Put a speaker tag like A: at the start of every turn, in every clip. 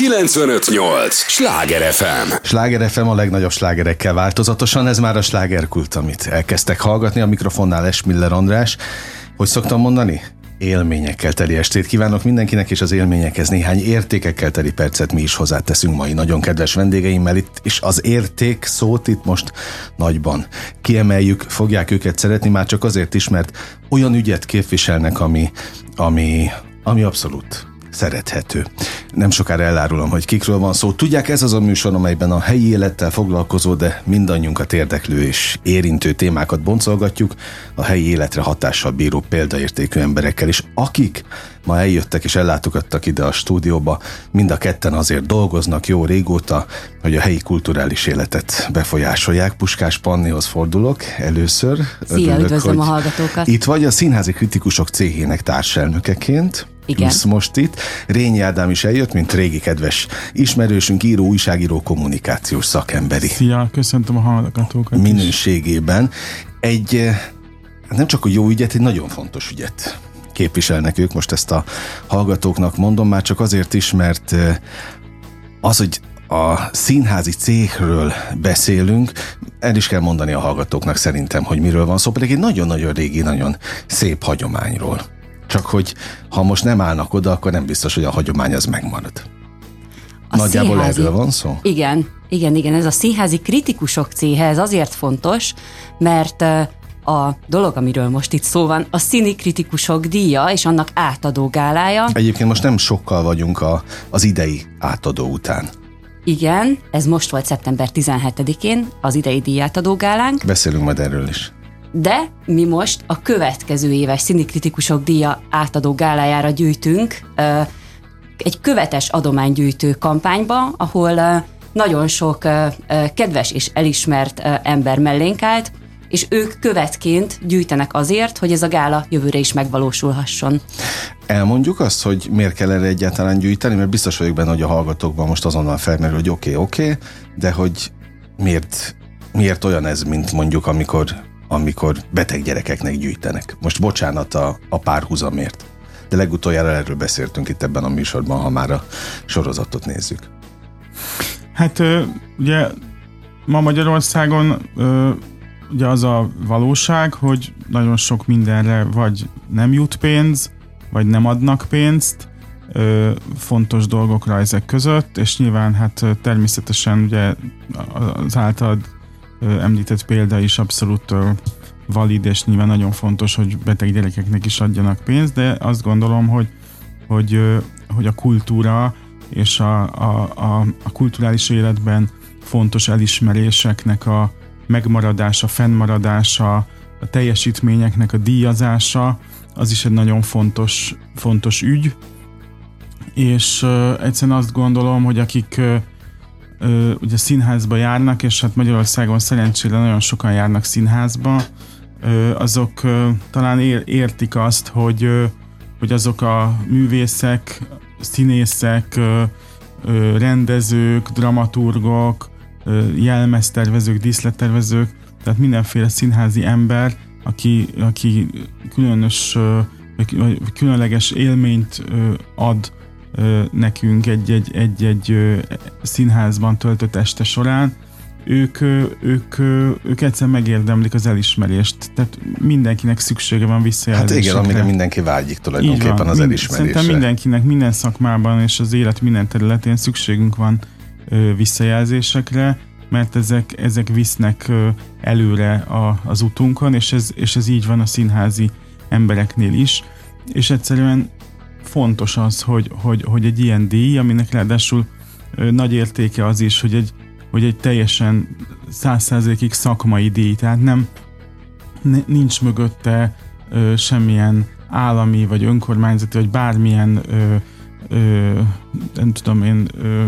A: 958! Sláger FM!
B: Sláger FM a legnagyobb slágerekkel változatosan, ez már a slágerkult, amit elkezdtek hallgatni. A mikrofonnál Esmiller András. Hogy szoktam mondani? élményekkel teli estét kívánok mindenkinek, és az élményekhez néhány értékekkel teli percet mi is hozzáteszünk mai nagyon kedves vendégeimmel itt, és az érték szót itt most nagyban kiemeljük, fogják őket szeretni, már csak azért is, mert olyan ügyet képviselnek, ami, ami, ami abszolút szerethető. Nem sokára elárulom, hogy kikről van szó. Tudják, ez az a műsor, amelyben a helyi élettel foglalkozó, de mindannyiunkat érdeklő és érintő témákat boncolgatjuk a helyi életre hatással bíró példaértékű emberekkel, és akik ma eljöttek és ellátogattak ide a stúdióba, mind a ketten azért dolgoznak jó régóta, hogy a helyi kulturális életet befolyásolják. Puskás Pannihoz fordulok először.
C: Szia, Örülök, üdvözlöm a hallgatókat.
B: Itt vagy a Színházi Kritikusok céhének társelnökeként.
C: Igen.
B: most itt. Rényi Ádám is eljött, mint régi kedves ismerősünk, író, újságíró, kommunikációs szakemberi.
D: Szia, köszöntöm a hallgatókat.
B: Minőségében. Egy eh, nem csak a jó ügyet, egy nagyon fontos ügyet képviselnek ők, most ezt a hallgatóknak mondom, már csak azért is, mert eh, az, hogy a színházi cégről beszélünk, el is kell mondani a hallgatóknak szerintem, hogy miről van szó, pedig egy nagyon-nagyon régi, nagyon szép hagyományról. Csak hogy ha most nem állnak oda, akkor nem biztos, hogy a hagyomány az megmarad. A Nagyjából színházi... erről van szó?
C: Igen, igen, igen. Ez a színházi kritikusok céhe, ez azért fontos, mert a dolog, amiről most itt szó van, a színi kritikusok díja és annak átadó gálája.
B: Egyébként most nem sokkal vagyunk a, az idei átadó után.
C: Igen, ez most volt szeptember 17-én, az idei díjátadó gálánk.
B: Beszélünk majd erről is.
C: De mi most a következő éves színikritikusok díja átadó gálájára gyűjtünk egy követes adománygyűjtő kampányba, ahol nagyon sok kedves és elismert ember mellénk állt, és ők követként gyűjtenek azért, hogy ez a gála jövőre is megvalósulhasson.
B: Elmondjuk azt, hogy miért kell erre egyáltalán gyűjteni, mert biztos vagyok benne, hogy a hallgatókban most azonnal felmerül, hogy oké, okay, oké, okay, de hogy miért, miért olyan ez, mint mondjuk, amikor, amikor beteg gyerekeknek gyűjtenek. Most bocsánat a, a párhuzamért, de legutoljára erről beszéltünk itt ebben a műsorban, ha már a sorozatot nézzük.
D: Hát ugye ma Magyarországon ugye az a valóság, hogy nagyon sok mindenre vagy nem jut pénz, vagy nem adnak pénzt, fontos dolgokra ezek között, és nyilván hát természetesen ugye az általad említett példa is abszolút valid, és nyilván nagyon fontos, hogy beteg gyerekeknek is adjanak pénzt, de azt gondolom, hogy, hogy, hogy a kultúra és a, a, a, a kulturális életben fontos elismeréseknek a, megmaradása, fennmaradása, a teljesítményeknek a díjazása, az is egy nagyon fontos, fontos ügy, és uh, egyszerűen azt gondolom, hogy akik uh, uh, ugye színházba járnak, és hát Magyarországon szerencsére nagyon sokan járnak színházba, uh, azok uh, talán ér, értik azt, hogy, uh, hogy azok a művészek, színészek, uh, uh, rendezők, dramaturgok, jelmeztervezők, díszlettervezők, tehát mindenféle színházi ember, aki, aki különös, vagy különleges élményt ad nekünk egy-egy, színházban töltött este során, ők, ők, ők egyszer megérdemlik az elismerést. Tehát mindenkinek szüksége van visszajelzésre.
B: Hát igen, amire mindenki vágyik tulajdonképpen az elismerésre.
D: Szerintem mindenkinek, minden szakmában és az élet minden területén szükségünk van visszajelzésekre, mert ezek, ezek visznek előre a, az utunkon, és ez, és ez így van a színházi embereknél is, és egyszerűen fontos az, hogy, hogy, hogy egy ilyen díj, aminek ráadásul nagy értéke az is, hogy egy, hogy egy teljesen százszerzékig szakmai díj, tehát nem nincs mögötte ö, semmilyen állami, vagy önkormányzati, vagy bármilyen ö, ö, nem tudom én ö,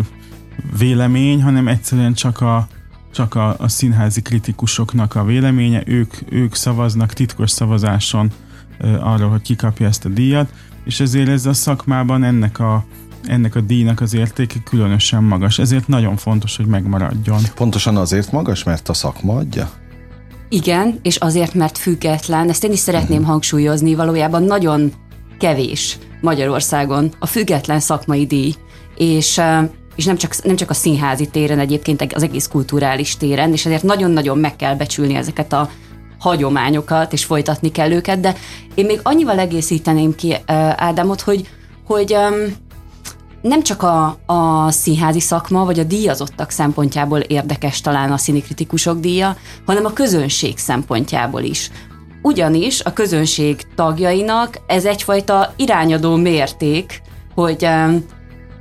D: vélemény, hanem egyszerűen csak a, csak a, a színházi kritikusoknak a véleménye, ők, ők szavaznak titkos szavazáson uh, arról, hogy ki kapja ezt a díjat, és ezért ez a szakmában ennek a, ennek a díjnak az értéke különösen magas, ezért nagyon fontos, hogy megmaradjon.
B: Pontosan azért magas, mert a szakma adja?
C: Igen, és azért, mert független, ezt én is szeretném uh-huh. hangsúlyozni, valójában nagyon kevés Magyarországon a független szakmai díj, és és nem csak, nem csak a színházi téren, egyébként az egész kulturális téren, és ezért nagyon-nagyon meg kell becsülni ezeket a hagyományokat, és folytatni kell őket, de én még annyival egészíteném ki Ádámot, hogy, hogy nem csak a, a színházi szakma, vagy a díjazottak szempontjából érdekes talán a színikritikusok díja, hanem a közönség szempontjából is. Ugyanis a közönség tagjainak ez egyfajta irányadó mérték, hogy,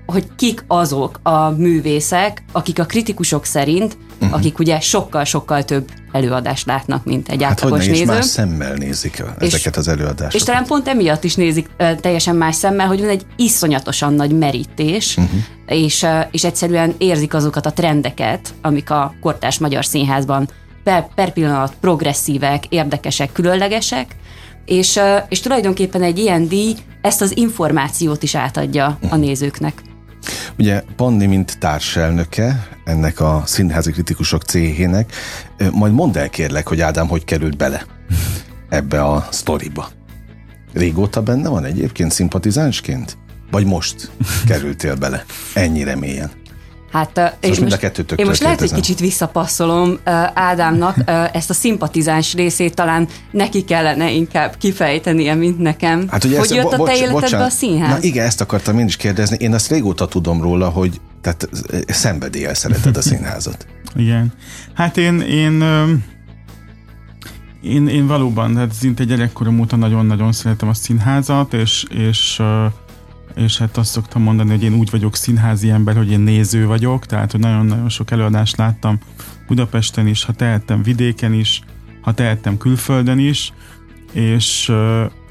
C: hogy kik azok a művészek, akik a kritikusok szerint uh-huh. akik ugye sokkal-sokkal több előadást látnak, mint egy hát átlagos
B: néző. Más szemmel nézik ezeket az előadásokat.
C: És talán pont emiatt is nézik teljesen más szemmel, hogy van egy iszonyatosan nagy merítés, uh-huh. és, uh, és egyszerűen érzik azokat a trendeket, amik a kortárs magyar színházban per, per pillanat progresszívek, érdekesek, különlegesek, és, és tulajdonképpen egy ilyen díj ezt az információt is átadja a nézőknek.
B: Ugye Panni, mint társelnöke ennek a színházi kritikusok céhének, majd mondd el kérlek, hogy Ádám hogy került bele ebbe a sztoriba. Régóta benne van egyébként szimpatizánsként? Vagy most kerültél bele ennyire mélyen?
C: Hát szóval én, most, én most lehet, hogy kicsit visszapasszolom uh, Ádámnak uh, ezt a szimpatizáns részét talán neki kellene inkább kifejtenie, mint nekem. Hát ugye hogy ezt, jött bo- a te életedbe bocsánat, a színház?
B: Na igen, ezt akartam én is kérdezni. Én azt régóta tudom róla, hogy tehát szenvedéllyel szereted a színházat.
D: igen. Hát én, én én, én valóban, tehát szinte gyerekkorom óta nagyon-nagyon szeretem a színházat, és, és és hát azt szoktam mondani, hogy én úgy vagyok színházi ember, hogy én néző vagyok, tehát hogy nagyon-nagyon sok előadást láttam Budapesten is, ha tehettem vidéken is, ha tehettem külföldön is, és,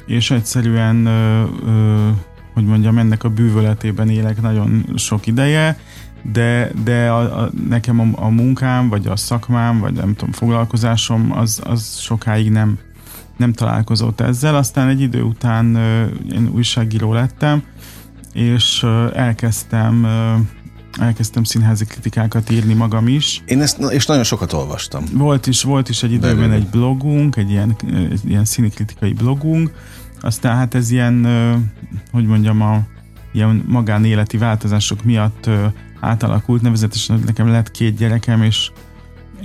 D: és egyszerűen, hogy mondjam, ennek a bűvöletében élek nagyon sok ideje, de, de a, a, nekem a, a munkám, vagy a szakmám, vagy nem tudom, foglalkozásom, az, az sokáig nem, nem találkozott ezzel. Aztán egy idő után én újságíró lettem, és elkezdtem elkezdtem színházi kritikákat írni magam is.
B: Én ezt, és nagyon sokat olvastam.
D: Volt is, volt is egy időben Belül. egy blogunk, egy ilyen, egy ilyen színikritikai blogunk, aztán hát ez ilyen, hogy mondjam, a ilyen magánéleti változások miatt átalakult, nevezetesen, nekem lett két gyerekem, és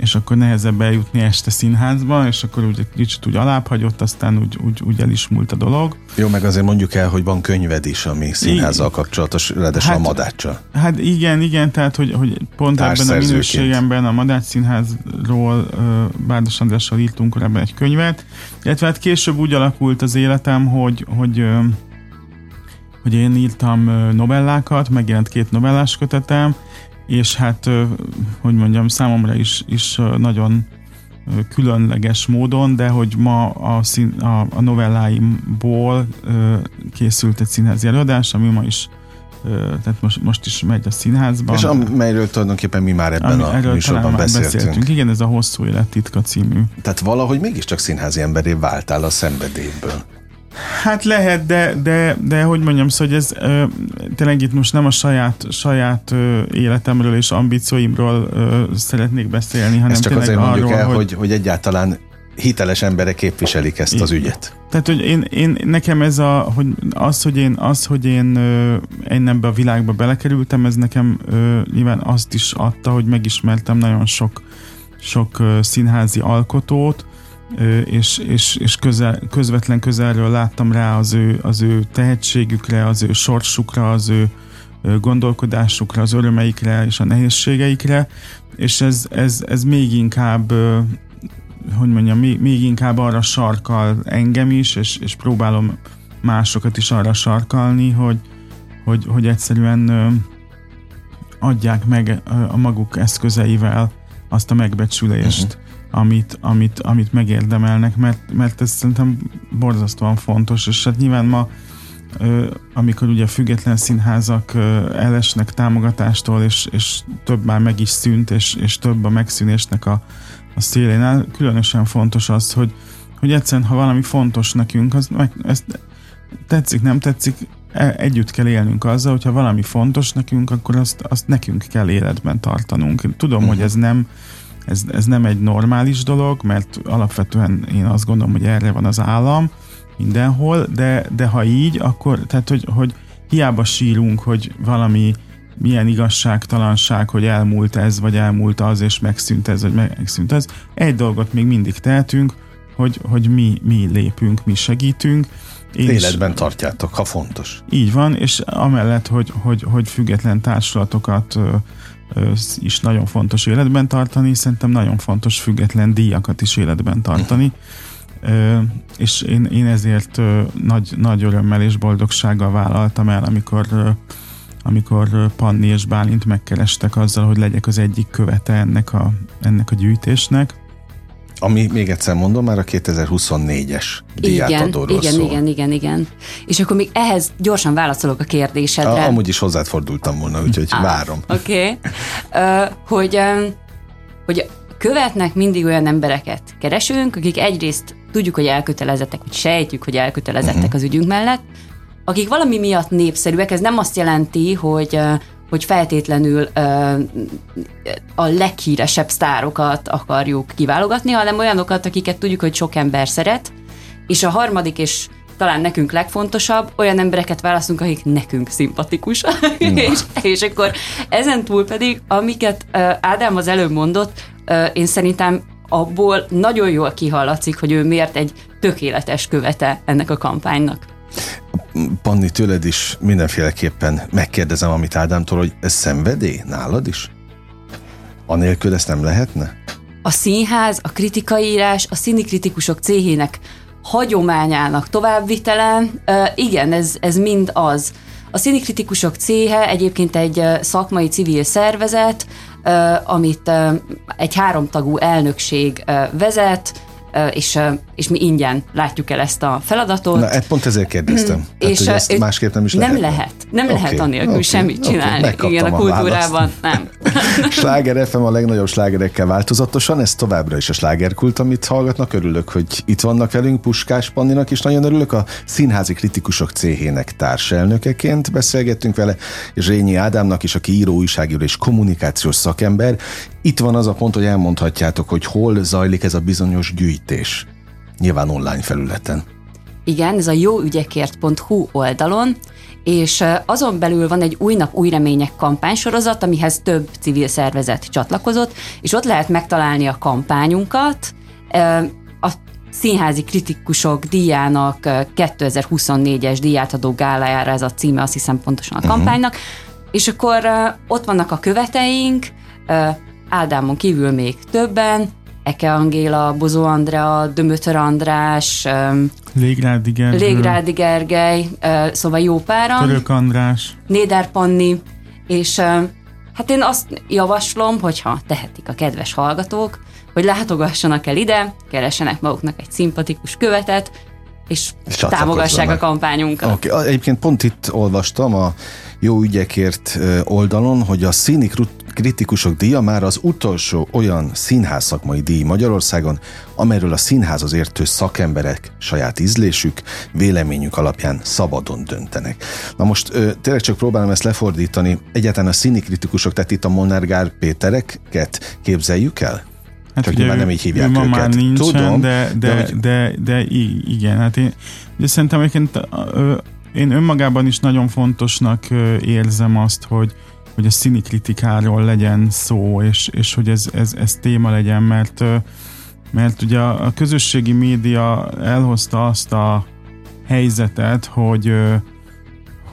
D: és akkor nehezebb eljutni este színházba, és akkor úgy kicsit úgy alább hagyott, aztán úgy, úgy, úgy el is múlt a dolog.
B: Jó, meg azért mondjuk el, hogy van könyved is, ami színházzal kapcsolatos, ráadásul hát, a Madáccsal.
D: Hát igen, igen, tehát hogy, hogy pont ebben a minőségemben a Madács Színházról Bárdos Andrással írtunk korábban egy könyvet, illetve hát később úgy alakult az életem, hogy, hogy hogy én írtam novellákat, megjelent két novellás kötetem, és hát, hogy mondjam, számomra is, is nagyon különleges módon, de hogy ma a, szín, a, a novelláimból készült egy színházi előadás, ami ma is tehát most, most is megy a színházban.
B: És amelyről tulajdonképpen mi már ebben ami, a műsorban beszéltünk. beszéltünk.
D: Igen, ez a Hosszú Élet titka című.
B: Tehát valahogy mégiscsak színházi emberé váltál a szenvedélyből.
D: Hát lehet, de, de, de hogy mondjam, szóval, hogy ez ö, tényleg itt most nem a saját, saját ö, életemről és ambícióimról ö, szeretnék beszélni, hanem
B: ezt csak
D: azért
B: arról, mondjuk el,
D: hogy,
B: hogy, hogy egyáltalán hiteles emberek képviselik ezt az ügyet.
D: Tehát, hogy én, én nekem ez a, hogy az, hogy én, az, hogy én, én ebbe a világba belekerültem, ez nekem ö, nyilván azt is adta, hogy megismertem nagyon sok, sok ö, színházi alkotót, és, és, és közel, közvetlen közelről láttam rá az ő, az ő tehetségükre, az ő sorsukra, az ő gondolkodásukra, az örömeikre és a nehézségeikre, és ez, ez, ez még inkább hogy mondjam, még, még inkább arra sarkal engem is, és, és próbálom másokat is arra sarkalni, hogy, hogy, hogy egyszerűen adják meg a maguk eszközeivel azt a megbecsülést, uh-huh amit, amit, amit megérdemelnek, mert, mert ez szerintem borzasztóan fontos, és hát nyilván ma amikor ugye független színházak elesnek támogatástól, és, és több már meg is szűnt, és, és több a megszűnésnek a, a szélén különösen fontos az, hogy, hogy egyszerűen, ha valami fontos nekünk, az meg, ezt tetszik, nem tetszik, e, együtt kell élnünk azzal, hogyha valami fontos nekünk, akkor azt, azt nekünk kell életben tartanunk. Tudom, uh-huh. hogy ez nem ez, ez nem egy normális dolog, mert alapvetően én azt gondolom, hogy erre van az állam mindenhol, de, de ha így, akkor tehát, hogy, hogy hiába sírunk, hogy valami milyen igazságtalanság, hogy elmúlt ez, vagy elmúlt az, és megszűnt ez, vagy megszűnt ez. Egy dolgot még mindig tehetünk, hogy, hogy mi, mi lépünk, mi segítünk.
B: És Életben tartjátok, ha fontos.
D: Így van, és amellett, hogy, hogy, hogy független társulatokat is nagyon fontos életben tartani, szerintem nagyon fontos független díjakat is életben tartani. És én, én ezért nagy, nagy örömmel és boldogsággal vállaltam el, amikor amikor Panni és Bálint megkerestek azzal, hogy legyek az egyik követe ennek a, ennek a gyűjtésnek.
B: Ami, még egyszer mondom, már a 2024-es díjátadóról
C: igen,
B: szól.
C: Igen, igen, igen. És akkor még ehhez gyorsan válaszolok a kérdésedre.
B: A, amúgy is hozzád fordultam volna, úgyhogy ah, várom.
C: Oké. Okay. Uh, hogy, um, hogy követnek mindig olyan embereket keresünk, akik egyrészt tudjuk, hogy elkötelezettek, vagy sejtjük, hogy elkötelezettek uh-huh. az ügyünk mellett, akik valami miatt népszerűek, ez nem azt jelenti, hogy hogy feltétlenül a leghíresebb sztárokat akarjuk kiválogatni, hanem olyanokat, akiket tudjuk, hogy sok ember szeret, és a harmadik és talán nekünk legfontosabb, olyan embereket választunk, akik nekünk szimpatikus. és, és akkor ezen túl pedig, amiket Ádám az előbb mondott, én szerintem abból nagyon jól kihallatszik, hogy ő miért egy tökéletes követe ennek a kampánynak.
B: Panni, tőled is mindenféleképpen megkérdezem, amit Ádámtól, hogy ez szenvedély nálad is? Anélkül ezt nem lehetne?
C: A színház, a kritikaírás, a színikritikusok céhének hagyományának továbbvitele, igen, ez, ez mind az. A színikritikusok céhe egyébként egy szakmai civil szervezet, amit egy háromtagú elnökség vezet, és, és mi ingyen látjuk el ezt a feladatot.
B: Na, hát pont ezért kérdeztem. Tehát, és ezt másképp nem is
C: nem
B: lehet.
C: lehet. Nem okay, lehet anélkül okay, semmit csinálni. Okay, Igen, a kultúrában a nem.
B: Sláger FM a legnagyobb slágerekkel változatosan, ez továbbra is a slágerkult, amit hallgatnak. Örülök, hogy itt vannak velünk, Puskás Panninak is nagyon örülök. A Színházi Kritikusok céhének társelnökeként beszélgettünk vele, és Rényi Ádámnak is, aki író, újságíró és kommunikációs szakember. Itt van az a pont, hogy elmondhatjátok, hogy hol zajlik ez a bizonyos gyűjtés. Nyilván online felületen.
C: Igen, ez a jóügyekért.hu oldalon, és azon belül van egy új nap, új remények kampánysorozat, amihez több civil szervezet csatlakozott, és ott lehet megtalálni a kampányunkat. A Színházi Kritikusok díjának 2024-es díjátadó gálájára ez a címe, azt hiszem pontosan a mhm. kampánynak, uh-huh. és akkor ott vannak a követeink, Ádámon kívül még többen, Eke Angéla, Bozó Andrea, Dömötör András,
D: Légrádi Gergely,
C: Légrádi Gergely szóval jó páran.
D: Török András.
C: Néder Panni, és hát én azt javaslom, hogyha tehetik a kedves hallgatók, hogy látogassanak el ide, keresenek maguknak egy szimpatikus követet, és, és támogassák a kampányunkat.
B: Okay. Egyébként pont itt olvastam a Jó Ügyekért oldalon, hogy a színi kritikusok díja már az utolsó olyan színház szakmai díj Magyarországon, amelyről a színházhoz értő szakemberek saját ízlésük, véleményük alapján szabadon döntenek. Na most tényleg csak próbálom ezt lefordítani. Egyáltalán a színi kritikusok, tehát itt a Molnár Gár Pétereket képzeljük el?
D: Hát Csak ugye nem így hívják ma őket. már nincsen, Tudom, de, de, de, hogy... de, de igen, hát én ugye szerintem egyébként én önmagában is nagyon fontosnak érzem azt, hogy, hogy a színi kritikáról legyen szó, és, és hogy ez, ez, ez téma legyen, mert, mert ugye a közösségi média elhozta azt a helyzetet, hogy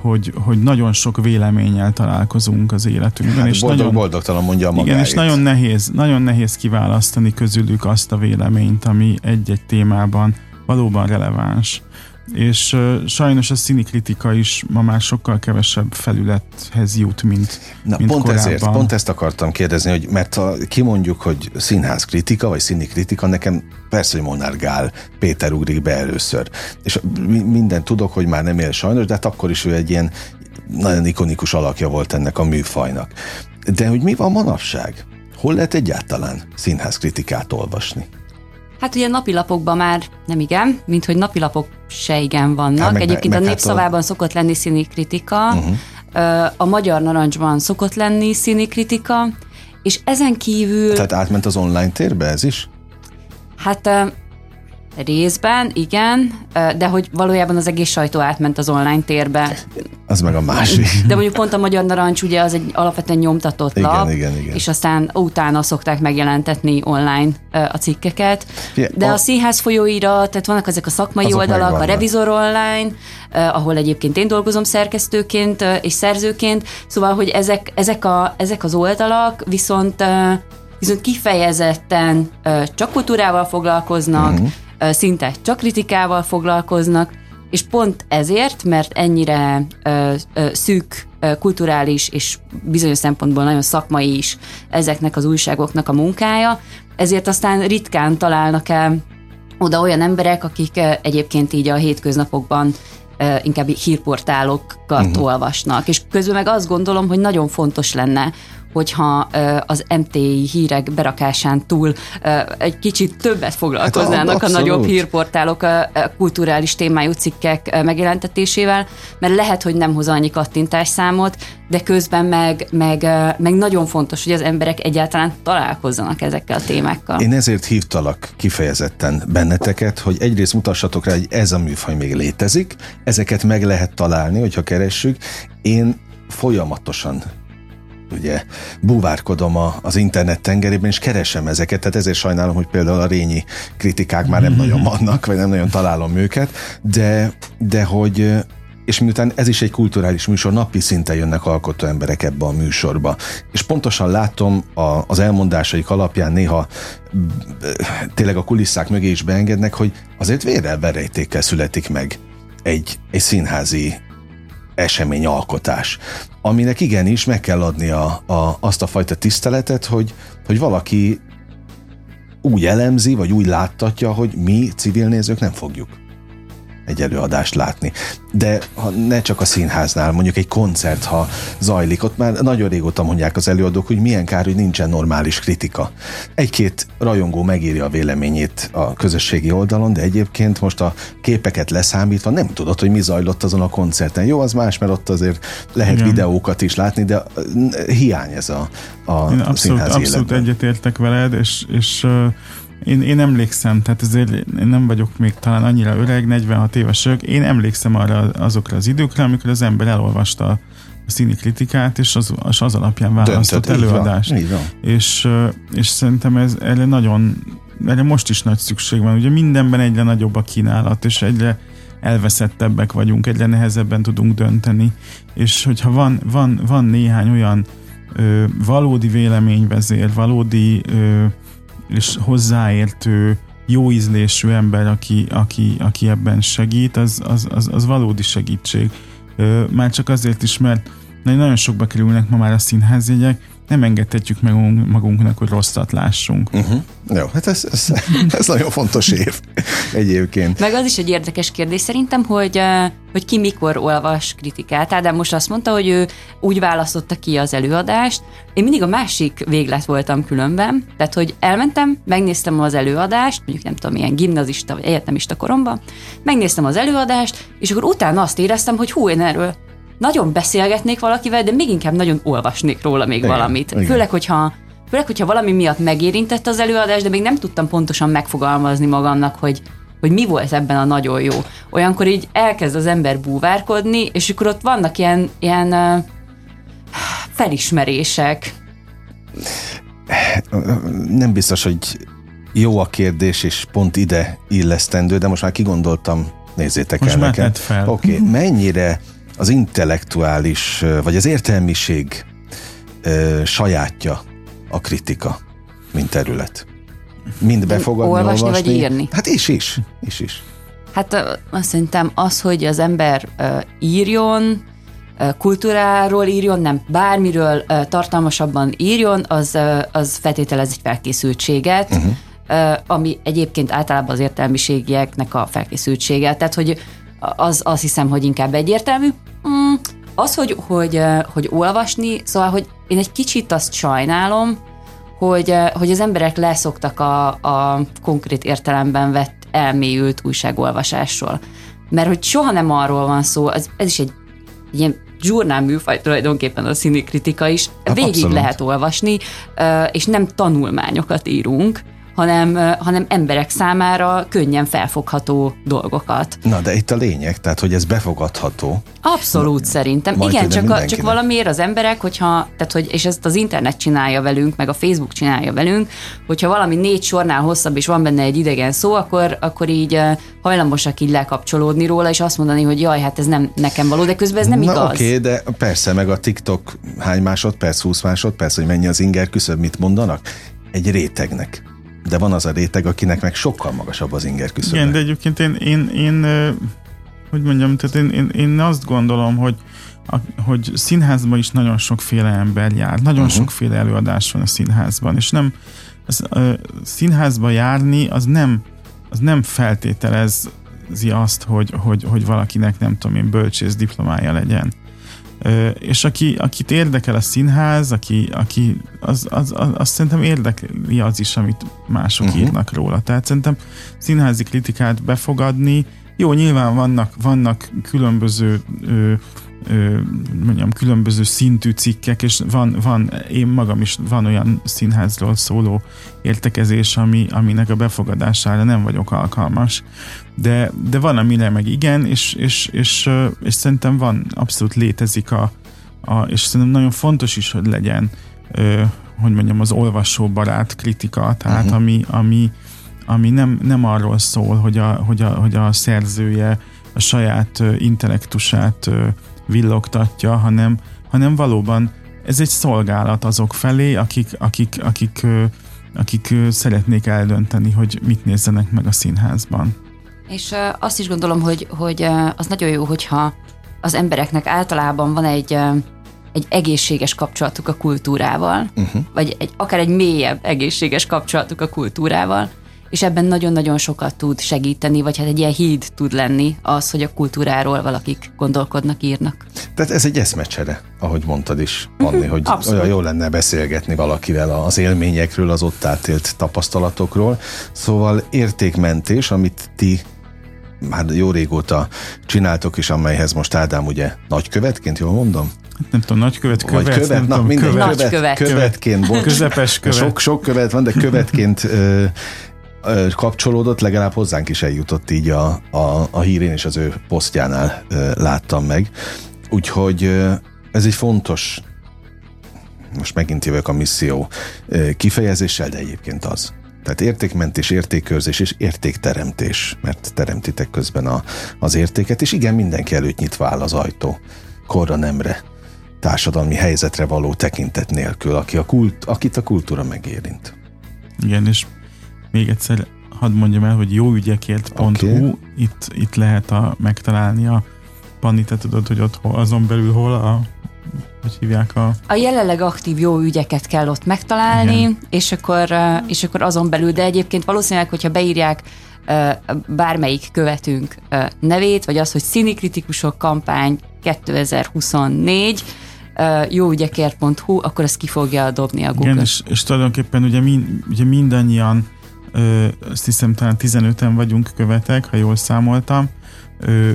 D: hogy, hogy nagyon sok véleménnyel találkozunk az életünkben. Hát
B: és boldog, nagyon, boldogtalan mondja magáit.
D: Igen, és nagyon nehéz, nagyon nehéz kiválasztani közülük azt a véleményt, ami egy-egy témában valóban releváns és sajnos a színi kritika is ma már sokkal kevesebb felülethez jut, mint,
B: Na,
D: mint
B: pont
D: korábban.
B: ezért, pont ezt akartam kérdezni, hogy mert ha kimondjuk, hogy színház kritika, vagy színi kritika, nekem persze, hogy Monár Gál Péter ugrik be először. És minden tudok, hogy már nem él sajnos, de hát akkor is ő egy ilyen nagyon ikonikus alakja volt ennek a műfajnak. De hogy mi van manapság? Hol lehet egyáltalán színház kritikát olvasni?
C: Hát ugye napilapokban már nem igen, mint hogy napilapok se igen vannak. Hát meg, Egyébként meg, a Népszavában hát a... szokott lenni színi kritika, uh-huh. a Magyar Narancsban szokott lenni színi kritika, és ezen kívül...
B: Tehát átment az online térbe ez is?
C: Hát Részben, igen, de hogy valójában az egész sajtó átment az online térbe.
B: Az meg a másik.
C: De mondjuk pont a Magyar Narancs ugye az egy alapvetően nyomtatott
B: igen,
C: lap,
B: igen, igen.
C: és aztán utána szokták megjelentetni online a cikkeket. De a, a színház folyóira, tehát vannak ezek a szakmai oldalak, a Revizor Online, ahol egyébként én dolgozom szerkesztőként és szerzőként, szóval, hogy ezek, ezek, a, ezek az oldalak viszont viszont kifejezetten csak kultúrával foglalkoznak, uh-huh szinte csak kritikával foglalkoznak, és pont ezért, mert ennyire ö, ö, szűk ö, kulturális és bizonyos szempontból nagyon szakmai is ezeknek az újságoknak a munkája, ezért aztán ritkán találnak el oda olyan emberek, akik egyébként így a hétköznapokban inkább hírportálokat uh-huh. olvasnak. És közben meg azt gondolom, hogy nagyon fontos lenne, hogyha az MTI hírek berakásán túl egy kicsit többet foglalkoznának hát, a nagyobb hírportálok a kulturális témájú cikkek megjelentetésével, mert lehet, hogy nem hoz annyi kattintásszámot, de közben meg, meg, meg nagyon fontos, hogy az emberek egyáltalán találkozzanak ezekkel a témákkal.
B: Én ezért hívtalak kifejezetten benneteket, hogy egyrészt mutassatok rá, hogy ez a műfaj még létezik, ezeket meg lehet találni, hogyha keressük. Én folyamatosan ugye búvárkodom a, az internet tengerében, és keresem ezeket, tehát ezért sajnálom, hogy például a rényi kritikák már nem nagyon vannak, vagy nem nagyon találom őket, de, de hogy és miután ez is egy kulturális műsor, napi szinten jönnek alkotó emberek ebbe a műsorba. És pontosan látom a, az elmondásaik alapján néha tényleg a kulisszák mögé is beengednek, hogy azért vérrel verejtékkel születik meg egy, egy színházi eseményalkotás, aminek igenis meg kell adni a, a, azt a fajta tiszteletet, hogy, hogy valaki úgy elemzi, vagy úgy láttatja, hogy mi civil nézők nem fogjuk egy előadást látni. De ha ne csak a színháznál, mondjuk egy koncert, ha zajlik, ott már nagyon régóta mondják az előadók, hogy milyen kár, hogy nincsen normális kritika. Egy-két rajongó megírja a véleményét a közösségi oldalon, de egyébként most a képeket leszámítva nem tudod, hogy mi zajlott azon a koncerten. Jó, az más, mert ott azért lehet Igen. videókat is látni, de hiány ez a, a
D: Én abszolút, abszolút egyetértek veled, és, és én, én emlékszem, tehát azért én nem vagyok még talán annyira öreg, 46 éves vagyok, én emlékszem arra azokra az időkre, amikor az ember elolvasta a színi kritikát, és az, és az alapján választott Döntöd, előadást. Így van, így van. És, és szerintem ez erre nagyon, erre most is nagy szükség van. Ugye mindenben egyre nagyobb a kínálat, és egyre elveszettebbek vagyunk, egyre nehezebben tudunk dönteni, és hogyha van, van, van néhány olyan ö, valódi véleményvezér, valódi ö, és hozzáértő, jó ízlésű ember, aki, aki, aki ebben segít, az, az, az, az valódi segítség. Már csak azért is, mert nagyon sokba kerülnek ma már a színházjegyek, nem engedhetjük meg magunknak, hogy rosszat lássunk.
B: Uh-huh. Jó, hát ez, ez, ez nagyon fontos év egyébként.
C: Meg az is egy érdekes kérdés szerintem, hogy, hogy ki mikor olvas kritikát. Ádám most azt mondta, hogy ő úgy választotta ki az előadást. Én mindig a másik véglet voltam különben, tehát hogy elmentem, megnéztem az előadást, mondjuk nem tudom, milyen gimnazista vagy egyetemista koromban, megnéztem az előadást, és akkor utána azt éreztem, hogy hú, én erről nagyon beszélgetnék valakivel, de még inkább nagyon olvasnék róla még igen, valamit. Igen. Főleg, hogyha Főleg, hogyha valami miatt megérintett az előadás, de még nem tudtam pontosan megfogalmazni magamnak, hogy, hogy mi volt ebben a nagyon jó. Olyankor így elkezd az ember búvárkodni, és akkor ott vannak ilyen, ilyen uh, felismerések.
B: Nem biztos, hogy jó a kérdés, és pont ide illesztendő, de most már kigondoltam, nézzétek most el nekem. Oké, okay. mennyire az intellektuális, vagy az értelmiség ö, sajátja a kritika, mint terület. Mind befogadni, olvasni, olvasni.
C: vagy írni?
B: Hát is, is, is, is.
C: Hát azt szerintem az, hogy az ember írjon, kultúráról írjon, nem bármiről tartalmasabban írjon, az, az feltételez egy felkészültséget, uh-huh. ami egyébként általában az értelmiségieknek a felkészültsége. Tehát, hogy az azt hiszem, hogy inkább egyértelmű. Mm, az, hogy, hogy, hogy olvasni, szóval, hogy én egy kicsit azt sajnálom, hogy, hogy az emberek leszoktak a, a konkrét értelemben vett elmélyült újságolvasásról. Mert hogy soha nem arról van szó, ez, ez is egy, egy ilyen zsurnál műfaj tulajdonképpen a színi kritika is, hát végig abszolút. lehet olvasni, és nem tanulmányokat írunk, hanem, hanem emberek számára könnyen felfogható dolgokat.
B: Na, de itt a lényeg, tehát, hogy ez befogadható.
C: Abszolút Na, szerintem. Igen, csak, a, csak valamiért az emberek, hogyha, tehát, hogy, és ezt az internet csinálja velünk, meg a Facebook csinálja velünk, hogyha valami négy sornál hosszabb, és van benne egy idegen szó, akkor, akkor így hajlamosak így lekapcsolódni róla, és azt mondani, hogy jaj, hát ez nem nekem való, de közben ez nem
B: Na,
C: igaz.
B: Oké, okay, de persze, meg a TikTok hány másodperc, 20 másodperc, hogy mennyi az inger küszöb, mit mondanak? Egy rétegnek de van az a réteg, akinek meg sokkal magasabb az inger küszöbe.
D: Igen, de egyébként én, én, én hogy mondjam, tehát én, én, én azt gondolom, hogy a, hogy színházban is nagyon sokféle ember jár, nagyon uh-huh. sokféle előadás van a színházban, és nem az, a színházba járni az nem, az nem feltételezi azt, hogy, hogy, hogy valakinek nem tudom én bölcsész diplomája legyen és aki, akit érdekel a színház, aki, aki az, az, az, az szerintem érdekli az is, amit mások uh-huh. írnak róla. Tehát szerintem színházi kritikát befogadni, jó, nyilván vannak, vannak különböző ö, ö, mondjam, különböző szintű cikkek, és van, van, én magam is van olyan színházról szóló értekezés, ami, aminek a befogadására nem vagyok alkalmas. De, de van, amire meg igen, és, és, és, és szerintem van, abszolút létezik a, a, és szerintem nagyon fontos is, hogy legyen hogy mondjam, az olvasóbarát kritika, tehát uh-huh. ami, ami, ami nem, nem arról szól, hogy a, hogy, a, hogy a szerzője a saját intellektusát villogtatja, hanem, hanem valóban ez egy szolgálat azok felé, akik, akik, akik, akik szeretnék eldönteni, hogy mit nézzenek meg a színházban.
C: És azt is gondolom, hogy, hogy az nagyon jó, hogyha az embereknek általában van egy, egy egészséges kapcsolatuk a kultúrával, uh-huh. vagy egy, akár egy mélyebb egészséges kapcsolatuk a kultúrával, és ebben nagyon-nagyon sokat tud segíteni, vagy hát egy ilyen híd tud lenni az, hogy a kultúráról valakik gondolkodnak, írnak.
B: Tehát ez egy eszmecsere, ahogy mondtad is, Panni, hogy Abszolút. olyan jó lenne beszélgetni valakivel az élményekről, az ott átélt tapasztalatokról. Szóval értékmentés, amit ti már jó régóta csináltok, és amelyhez most Ádám ugye nagykövetként, jól mondom?
D: Nem tudom, nagykövet, követ,
B: Vagy követ, nem na, tudom,
C: minden
B: követ,
C: követ,
B: követként, bocs.
D: Közepes követ.
B: Sok, sok követ van, de követként ö, kapcsolódott, legalább hozzánk is eljutott így a, a, a hírén, és az ő posztjánál láttam meg. Úgyhogy ez egy fontos most megint jövök a misszió kifejezéssel, de egyébként az. Tehát értékmentés, értékkörzés és értékteremtés, mert teremtitek közben a, az értéket, és igen, mindenki előtt nyitva áll az ajtó, korra nemre, társadalmi helyzetre való tekintet nélkül, aki a kult, akit a kultúra megérint.
D: Igen, és még egyszer hadd mondjam el, hogy jóügyekért.hu, okay. itt, itt lehet a, megtalálni a Panni, te tudod, hogy ott azon belül hol a hogy hívják a...
C: A jelenleg aktív jó ügyeket kell ott megtalálni, Igen. és akkor, és akkor azon belül, de egyébként valószínűleg, hogyha beírják bármelyik követünk nevét, vagy az, hogy színikritikusok kampány 2024, jóügyekért.hu, akkor azt ki fogja dobni a Google.
D: Igen, és, és tulajdonképpen ugye, mind, ugye mindannyian, azt hiszem talán 15-en vagyunk követek, ha jól számoltam,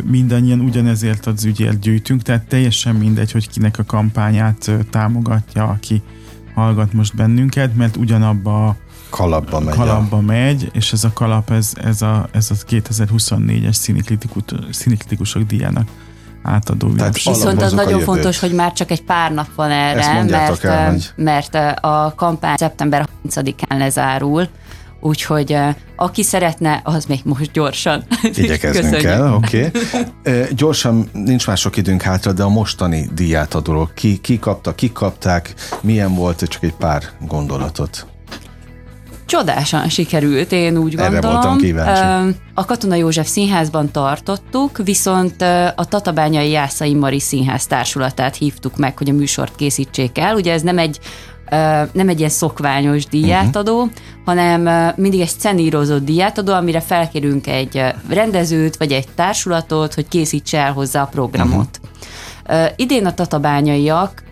D: mindannyian ugyanezért az ügyért gyűjtünk, tehát teljesen mindegy, hogy kinek a kampányát támogatja, aki hallgat most bennünket, mert ugyanabba a
B: kalapba megy.
D: Kalapba megy, és ez a kalap, ez, ez a, ez a 2024-es színikritikusok díjának átadó
C: Tehát Viszont az nagyon fontos, hogy már csak egy pár nap van erre, mert, el, mert a kampány szeptember 30-án lezárul, Úgyhogy aki szeretne, az még most gyorsan.
B: Igyekeznünk kell, oké. Okay. Gyorsan, nincs már sok időnk hátra, de a mostani díjátadóról ki, ki kapta, ki kapták, milyen volt, csak egy pár gondolatot.
C: Csodásan sikerült, én úgy Erre gondolom.
B: voltam kíváncsi.
C: A Katona József Színházban tartottuk, viszont a Tatabányai Jászai Mari Színház társulatát hívtuk meg, hogy a műsort készítsék el. Ugye ez nem egy nem egy ilyen szokványos díjátadó, uh-huh. hanem mindig egy szenírozott díjátadó, amire felkérünk egy rendezőt, vagy egy társulatot, hogy készítse el hozzá a programot. Uh-huh. Idén a tatabányaiak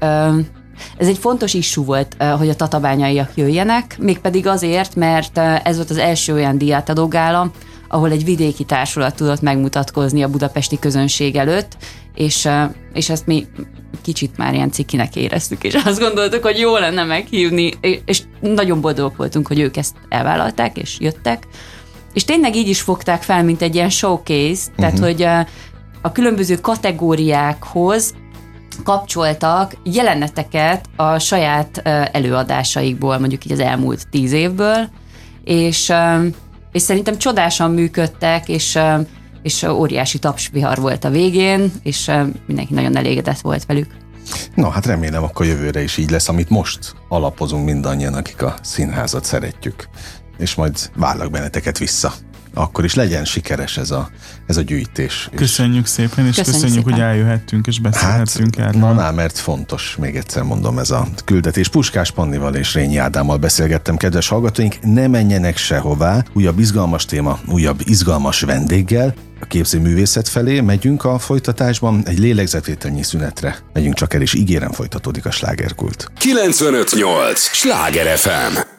C: ez egy fontos issú volt, hogy a tatabányaiak jöjjenek, mégpedig azért, mert ez volt az első olyan díjátadó gála, ahol egy vidéki társulat tudott megmutatkozni a budapesti közönség előtt, és, és ezt mi kicsit már ilyen cikinek éreztük, és azt gondoltuk, hogy jó lenne meghívni, és nagyon boldogok voltunk, hogy ők ezt elvállalták, és jöttek. És tényleg így is fogták fel, mint egy ilyen showcase, tehát uh-huh. hogy a, a különböző kategóriákhoz kapcsoltak jeleneteket a saját előadásaikból, mondjuk így az elmúlt tíz évből, és, és szerintem csodásan működtek, és, és óriási tapsvihar volt a végén, és mindenki nagyon elégedett volt velük.
B: No, hát remélem akkor jövőre is így lesz, amit most alapozunk mindannyian, akik a színházat szeretjük. És majd várlak benneteket vissza akkor is legyen sikeres ez a, ez a gyűjtés.
D: Köszönjük szépen, és köszönjük, köszönjük szépen. hogy eljöhettünk, és beszélhettünk hát,
B: erről. Na, mert fontos, még egyszer mondom, ez a küldetés. Puskás Pannival és Rényi Ádámmal beszélgettem, kedves hallgatóink, ne menjenek sehová, újabb izgalmas téma, újabb izgalmas vendéggel, a képzőművészet felé megyünk a folytatásban, egy lélegzetvételnyi szünetre. Megyünk csak el, és ígérem folytatódik a slágerkult.
A: 958! Sláger FM!